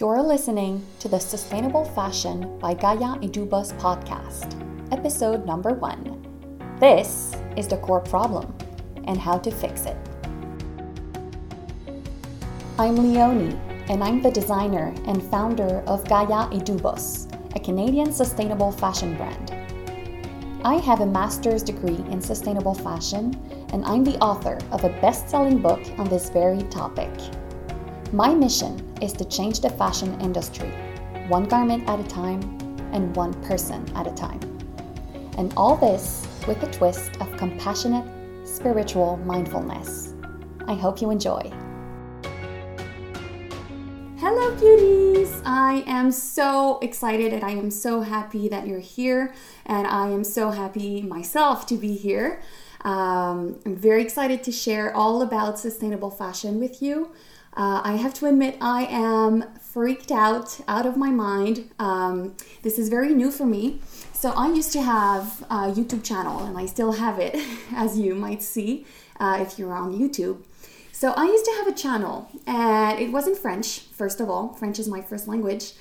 You're listening to the Sustainable Fashion by Gaia et Dubos podcast, episode number one. This is the core problem and how to fix it. I'm Leonie, and I'm the designer and founder of Gaia et Dubos, a Canadian sustainable fashion brand. I have a master's degree in sustainable fashion, and I'm the author of a best selling book on this very topic. My mission is to change the fashion industry, one garment at a time and one person at a time. And all this with a twist of compassionate, spiritual mindfulness. I hope you enjoy. Hello, beauties! I am so excited and I am so happy that you're here, and I am so happy myself to be here. Um, I'm very excited to share all about sustainable fashion with you. Uh, I have to admit, I am freaked out, out of my mind. Um, this is very new for me. So, I used to have a YouTube channel, and I still have it, as you might see uh, if you're on YouTube. So, I used to have a channel, and it was in French, first of all. French is my first language.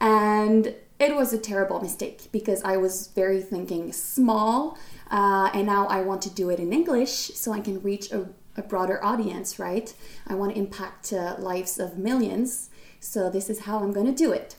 And it was a terrible mistake because I was very thinking small, uh, and now I want to do it in English so I can reach a a broader audience, right? I want to impact uh, lives of millions. So this is how I'm going to do it.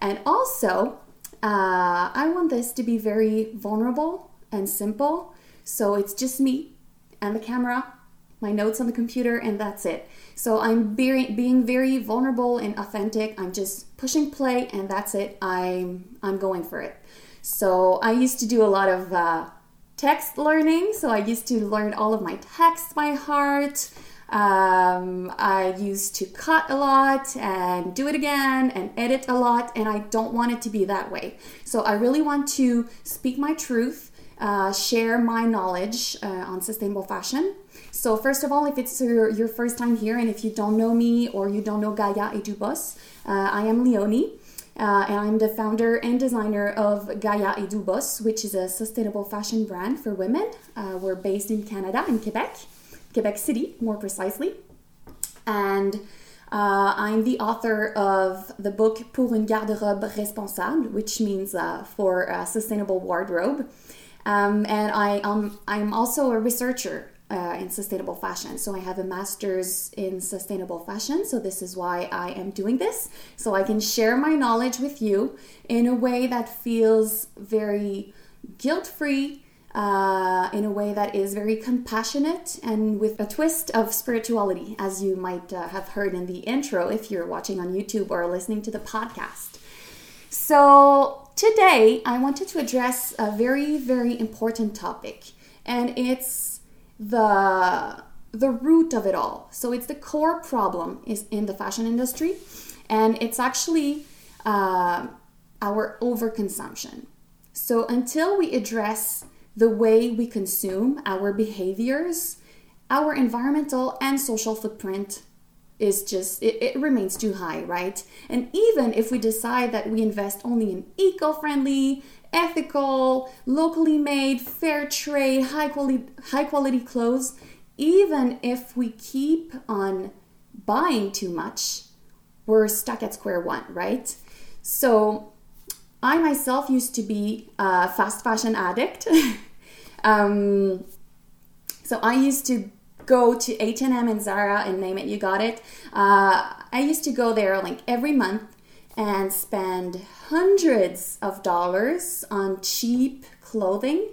And also, uh, I want this to be very vulnerable and simple. So it's just me and the camera, my notes on the computer, and that's it. So I'm very, being very vulnerable and authentic. I'm just pushing play, and that's it. I'm I'm going for it. So I used to do a lot of uh, text learning. So I used to learn all of my texts by heart. Um, I used to cut a lot and do it again and edit a lot, and I don't want it to be that way. So I really want to speak my truth, uh, share my knowledge uh, on sustainable fashion. So, first of all, if it's your, your, first time here and if you don't know me or you don't know Gaia et Dubos, uh, I am Leonie. Uh, and I'm the founder and designer of Gaia et which is a sustainable fashion brand for women. Uh, we're based in Canada, in Quebec, Quebec City, more precisely. And uh, I'm the author of the book Pour une garde-robe responsable, which means uh, for a sustainable wardrobe. Um, and I, um, I'm also a researcher uh, in sustainable fashion. So I have a master's in sustainable fashion. So this is why I am doing this. So I can share my knowledge with you in a way that feels very guilt free. Uh, in a way that is very compassionate and with a twist of spirituality, as you might uh, have heard in the intro if you're watching on YouTube or listening to the podcast. So, today I wanted to address a very, very important topic, and it's the the root of it all. So it's the core problem is in the fashion industry, and it's actually uh, our overconsumption. So until we address the way we consume, our behaviors, our environmental and social footprint is just it, it remains too high right and even if we decide that we invest only in eco-friendly ethical, locally made, fair trade, high quality high quality clothes, even if we keep on buying too much, we're stuck at square one, right? So I myself used to be a fast fashion addict. um, so I used to go to H&M and Zara and name it, you got it. Uh, I used to go there like every month and spend hundreds of dollars on cheap clothing.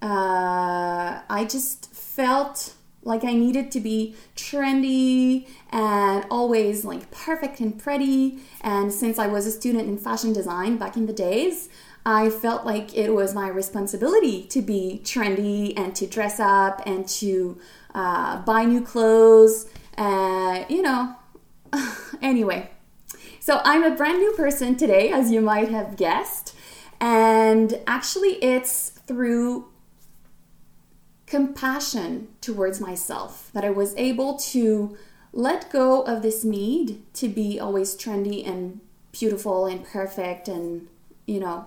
Uh, I just felt like I needed to be trendy and always like perfect and pretty. And since I was a student in fashion design back in the days, I felt like it was my responsibility to be trendy and to dress up and to uh, buy new clothes. Uh, you know, anyway, so I'm a brand new person today, as you might have guessed. And actually, it's through compassion towards myself that I was able to let go of this need to be always trendy and beautiful and perfect and, you know.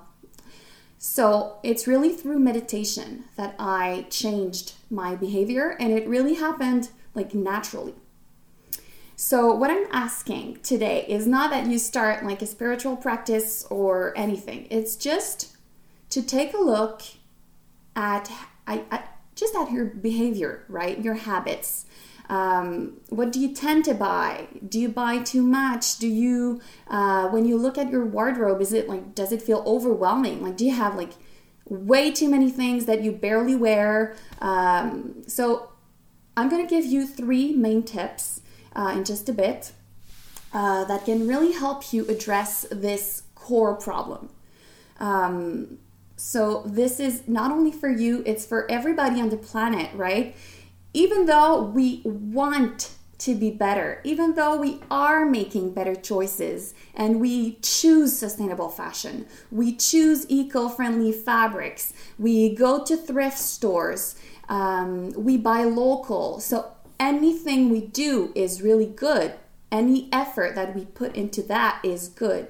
So it's really through meditation that I changed my behavior, and it really happened like naturally. So, what I'm asking today is not that you start like a spiritual practice or anything. It's just to take a look at, at just at your behavior, right? Your habits. Um, what do you tend to buy? Do you buy too much? Do you, uh, when you look at your wardrobe, is it like, does it feel overwhelming? Like, do you have like way too many things that you barely wear? Um, so, I'm going to give you three main tips uh, in just a bit uh, that can really help you address this core problem. Um, so, this is not only for you, it's for everybody on the planet, right? Even though we want to be better, even though we are making better choices and we choose sustainable fashion, we choose eco friendly fabrics, we go to thrift stores, um, we buy local. So, anything we do is really good. Any effort that we put into that is good.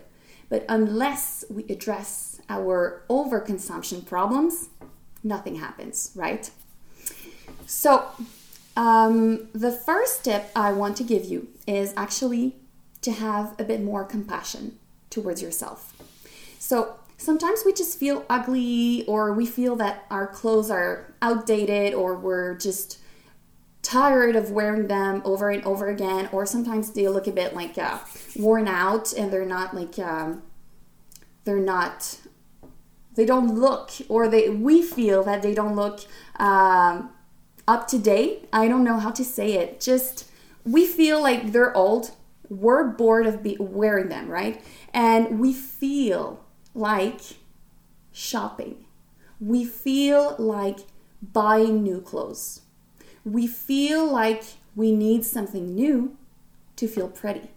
But unless we address our overconsumption problems, nothing happens, right? So, um, the first tip I want to give you is actually to have a bit more compassion towards yourself. So, sometimes we just feel ugly or we feel that our clothes are outdated or we're just tired of wearing them over and over again or sometimes they look a bit like uh, worn out and they're not like um, they're not they don't look or they we feel that they don't look um, up to date. I don't know how to say it. Just we feel like they're old. We're bored of be- wearing them right? And we feel like shopping. We feel like buying new clothes we feel like we need something new to feel pretty.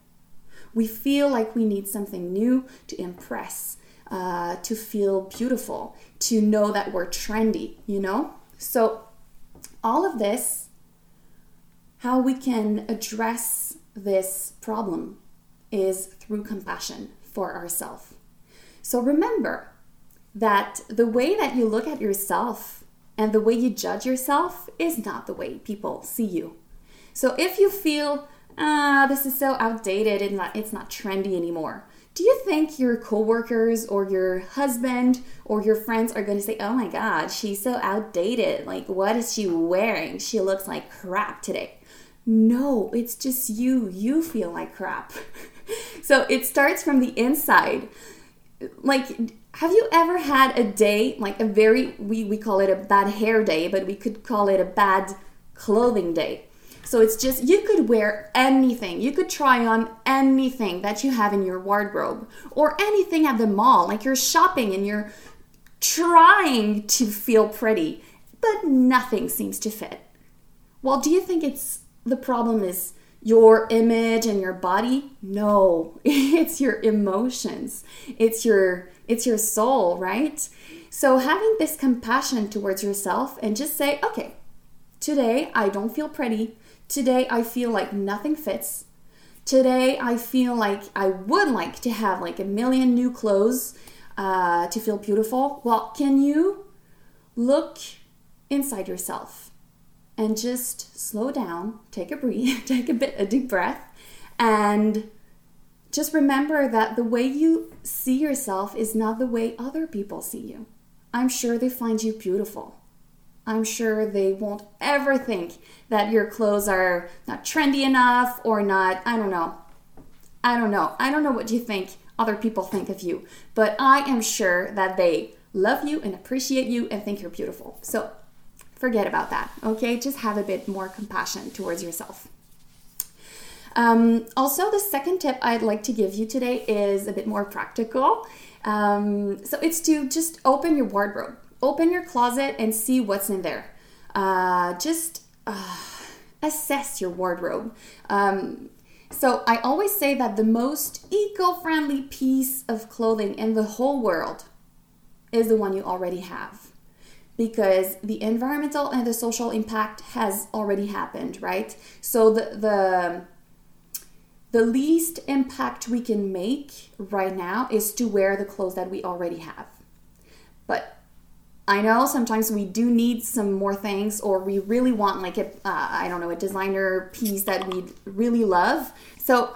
We feel like we need something new to impress, uh, to feel beautiful, to know that we're trendy, you know? So, all of this, how we can address this problem is through compassion for ourselves. So, remember that the way that you look at yourself and the way you judge yourself is not the way people see you. So if you feel, ah, this is so outdated and not, it's not trendy anymore, do you think your coworkers or your husband or your friends are going to say, oh my God, she's so outdated? Like, what is she wearing? She looks like crap today. No, it's just you. You feel like crap. so it starts from the inside. Like, have you ever had a day, like a very, we, we call it a bad hair day, but we could call it a bad clothing day? So it's just, you could wear anything. You could try on anything that you have in your wardrobe or anything at the mall. Like you're shopping and you're trying to feel pretty, but nothing seems to fit. Well, do you think it's the problem is your image and your body? No, it's your emotions. It's your it's your soul, right? So having this compassion towards yourself and just say, "Okay, today I don't feel pretty. Today I feel like nothing fits. Today I feel like I would like to have like a million new clothes uh, to feel beautiful." Well, can you look inside yourself? and just slow down, take a breathe, take a bit a deep breath, and just remember that the way you see yourself is not the way other people see you. I'm sure they find you beautiful. I'm sure they won't ever think that your clothes are not trendy enough or not, I don't know. I don't know. I don't know what you think other people think of you, but I am sure that they love you and appreciate you and think you're beautiful. So forget about that, okay? Just have a bit more compassion towards yourself. Um, also, the second tip I'd like to give you today is a bit more practical. Um, so it's to just open your wardrobe, open your closet, and see what's in there. Uh, just uh, assess your wardrobe. Um, so I always say that the most eco-friendly piece of clothing in the whole world is the one you already have because the environmental and the social impact has already happened, right? So the the the least impact we can make right now is to wear the clothes that we already have. But I know sometimes we do need some more things, or we really want like a uh, I don't know a designer piece that we really love. So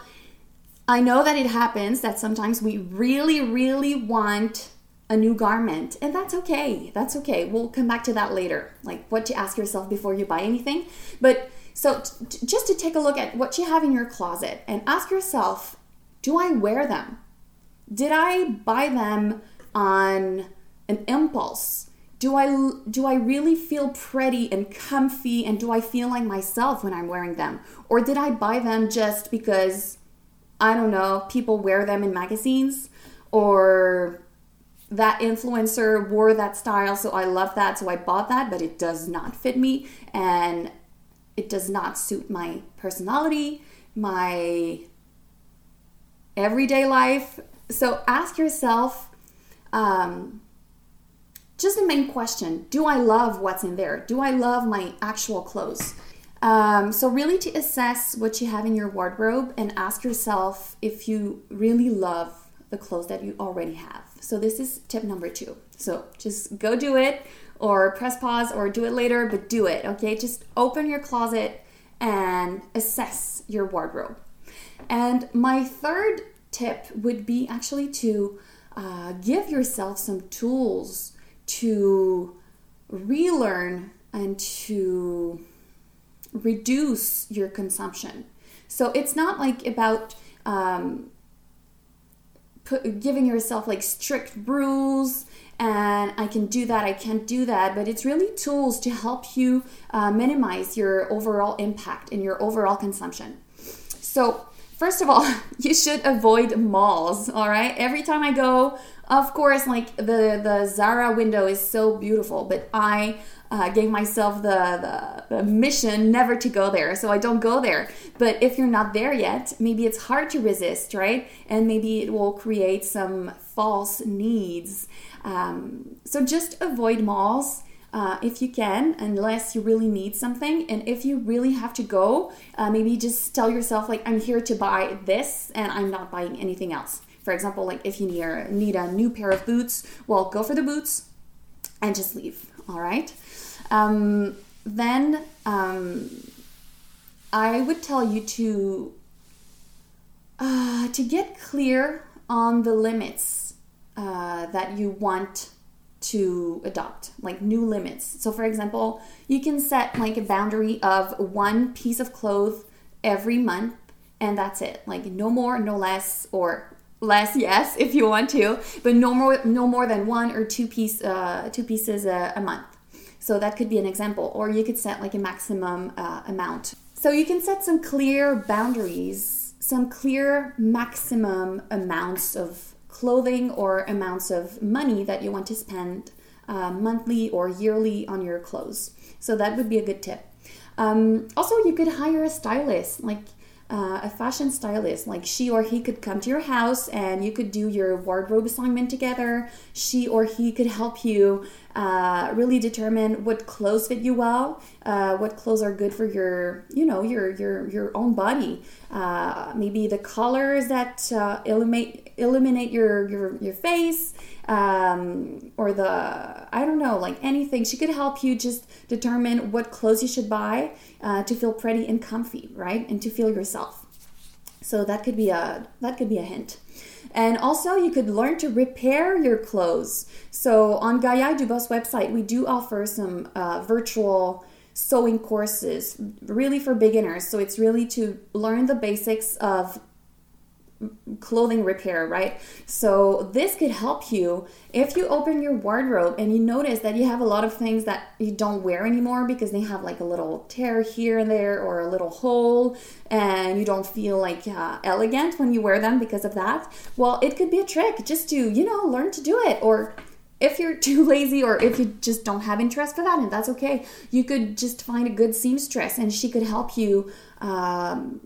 I know that it happens that sometimes we really, really want a new garment, and that's okay. That's okay. We'll come back to that later, like what to ask yourself before you buy anything. But so t- just to take a look at what you have in your closet and ask yourself, do I wear them? Did I buy them on an impulse? do I do I really feel pretty and comfy and do I feel like myself when I'm wearing them or did I buy them just because I don't know people wear them in magazines or that influencer wore that style so I love that so I bought that but it does not fit me and it does not suit my personality my everyday life so ask yourself um, just the main question do I love what's in there? Do I love my actual clothes? Um, so, really, to assess what you have in your wardrobe and ask yourself if you really love the clothes that you already have. So, this is tip number two. So, just go do it or press pause or do it later, but do it, okay? Just open your closet and assess your wardrobe. And my third tip would be actually to uh, give yourself some tools to relearn and to reduce your consumption. So it's not like about um, put, giving yourself like strict rules and I can do that, I can't do that, but it's really tools to help you uh, minimize your overall impact and your overall consumption. So, first of all, you should avoid malls, all right? Every time I go of course, like the the Zara window is so beautiful, but I uh, gave myself the, the, the mission never to go there, so I don't go there. But if you're not there yet, maybe it's hard to resist, right? And maybe it will create some false needs. Um, so just avoid malls. Uh, if you can, unless you really need something. And if you really have to go, uh, maybe just tell yourself, like, I'm here to buy this and I'm not buying anything else. For example, like if you need a, need a new pair of boots, well, go for the boots and just leave. All right. Um, then um, I would tell you to uh, to get clear on the limits uh, that you want to adopt, like new limits. So, for example, you can set like a boundary of one piece of clothes every month, and that's it. Like no more, no less, or less yes if you want to but no more no more than one or two piece uh, two pieces a, a, month. So that could be an example or you could set like a maximum uh, amount. So you can set some clear boundaries some clear maximum amounts of clothing or amounts of money that you want to spend uh, monthly or yearly on your clothes. So that would be a good tip. Um, also you could hire a stylist. Like uh, a fashion stylist. Like she or he could come to your house and you could do your wardrobe assignment together. She or he could help you uh, really determine what clothes fit you well, uh, what clothes are good for your, you know, your your your own body. Uh, maybe the colors that uh, illuminate eliminate your your your face, um, or the I don't know, like anything. She could help you just determine what clothes you should buy uh, to feel pretty and comfy, right, and to feel yourself. So that could be a that could be a hint. And also, you could learn to repair your clothes. So, on Gaia Dubos website, we do offer some uh, virtual sewing courses, really for beginners. So, it's really to learn the basics of clothing repair, right? So this could help you if you open your wardrobe and you notice that you have a lot of things that you don't wear anymore because they have like a little tear here and there or a little hole and you don't feel like uh, elegant when you wear them because of that. Well, it could be a trick just to, you know, learn to do it or if you're too lazy or if you just don't have interest for that and that's okay you could just find a good seamstress and she could help you um,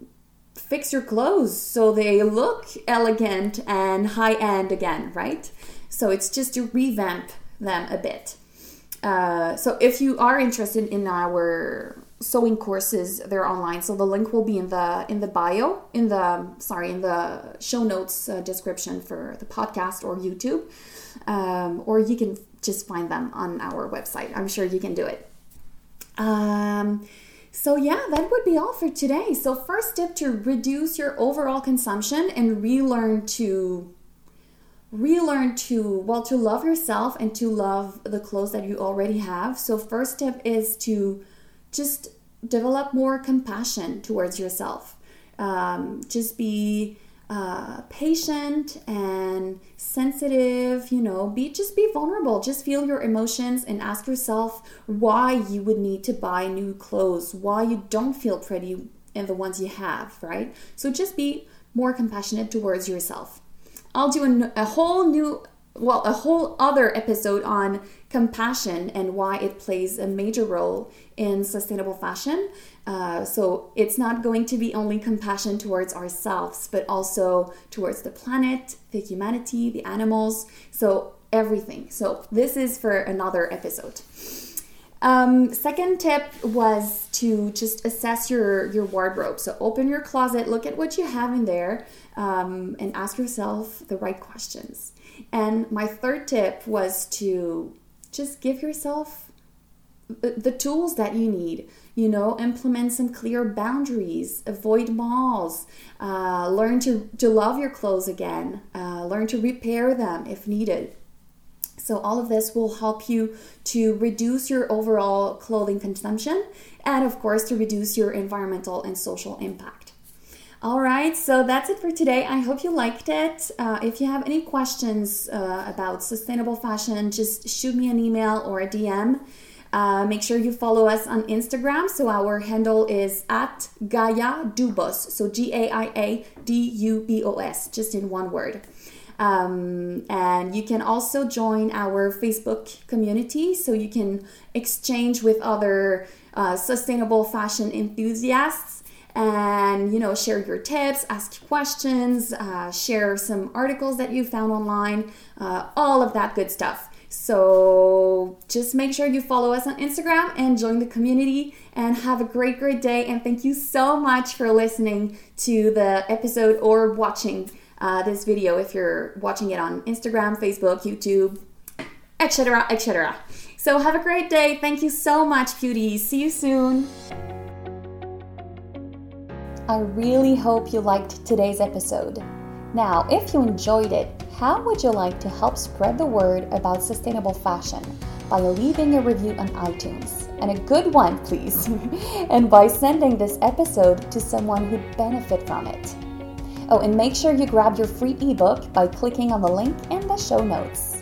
fix your clothes so they look elegant and high end again, right? So it's just to revamp them a bit. Uh, so if you are interested in our sewing courses they're online so the link will be in the in the bio in the sorry in the show notes uh, description for the podcast or youtube um, or you can just find them on our website i'm sure you can do it um, so yeah that would be all for today so first tip to reduce your overall consumption and relearn to relearn to well to love yourself and to love the clothes that you already have so first tip is to just develop more compassion towards yourself. Um, just be uh, patient and sensitive you know be just be vulnerable. Just feel your emotions and ask yourself why you would need to buy new clothes why you don't feel pretty in the ones you have right? So just be more compassionate towards yourself. I'll do a, a whole new well, a whole other episode on compassion and why it plays a major role in sustainable fashion. Uh, so it's not going to be only compassion towards ourselves, but also towards the planet, the humanity, the animals, so everything. So this is for another episode. Um, second tip was to just assess your your wardrobe. So open your closet, look at what you have in there, um, and ask yourself the right questions. And my third tip was to just give yourself the tools that you need. You know, implement some clear boundaries, avoid malls, uh, learn to, to love your clothes again, uh, learn to repair them if needed. So, all of this will help you to reduce your overall clothing consumption and, of course, to reduce your environmental and social impact. All right, so that's it for today. I hope you liked it. Uh, if you have any questions uh, about sustainable fashion, just shoot me an email or a DM. Uh, make sure you follow us on Instagram. So our handle is at Gaia Dubos. So G A I A D U B O S, just in one word. Um, and you can also join our Facebook community so you can exchange with other uh, sustainable fashion enthusiasts and you know share your tips ask questions uh, share some articles that you found online uh, all of that good stuff. So just make sure you follow us on instagram and join the community and have a great great day and thank you so much for listening to the episode or watching uh, this video if you're watching it on instagram facebook youtube etc etc so have a great day. Thank you so much beauties see you soon I really hope you liked today's episode. Now, if you enjoyed it, how would you like to help spread the word about sustainable fashion? By leaving a review on iTunes, and a good one, please, and by sending this episode to someone who'd benefit from it. Oh, and make sure you grab your free ebook by clicking on the link in the show notes.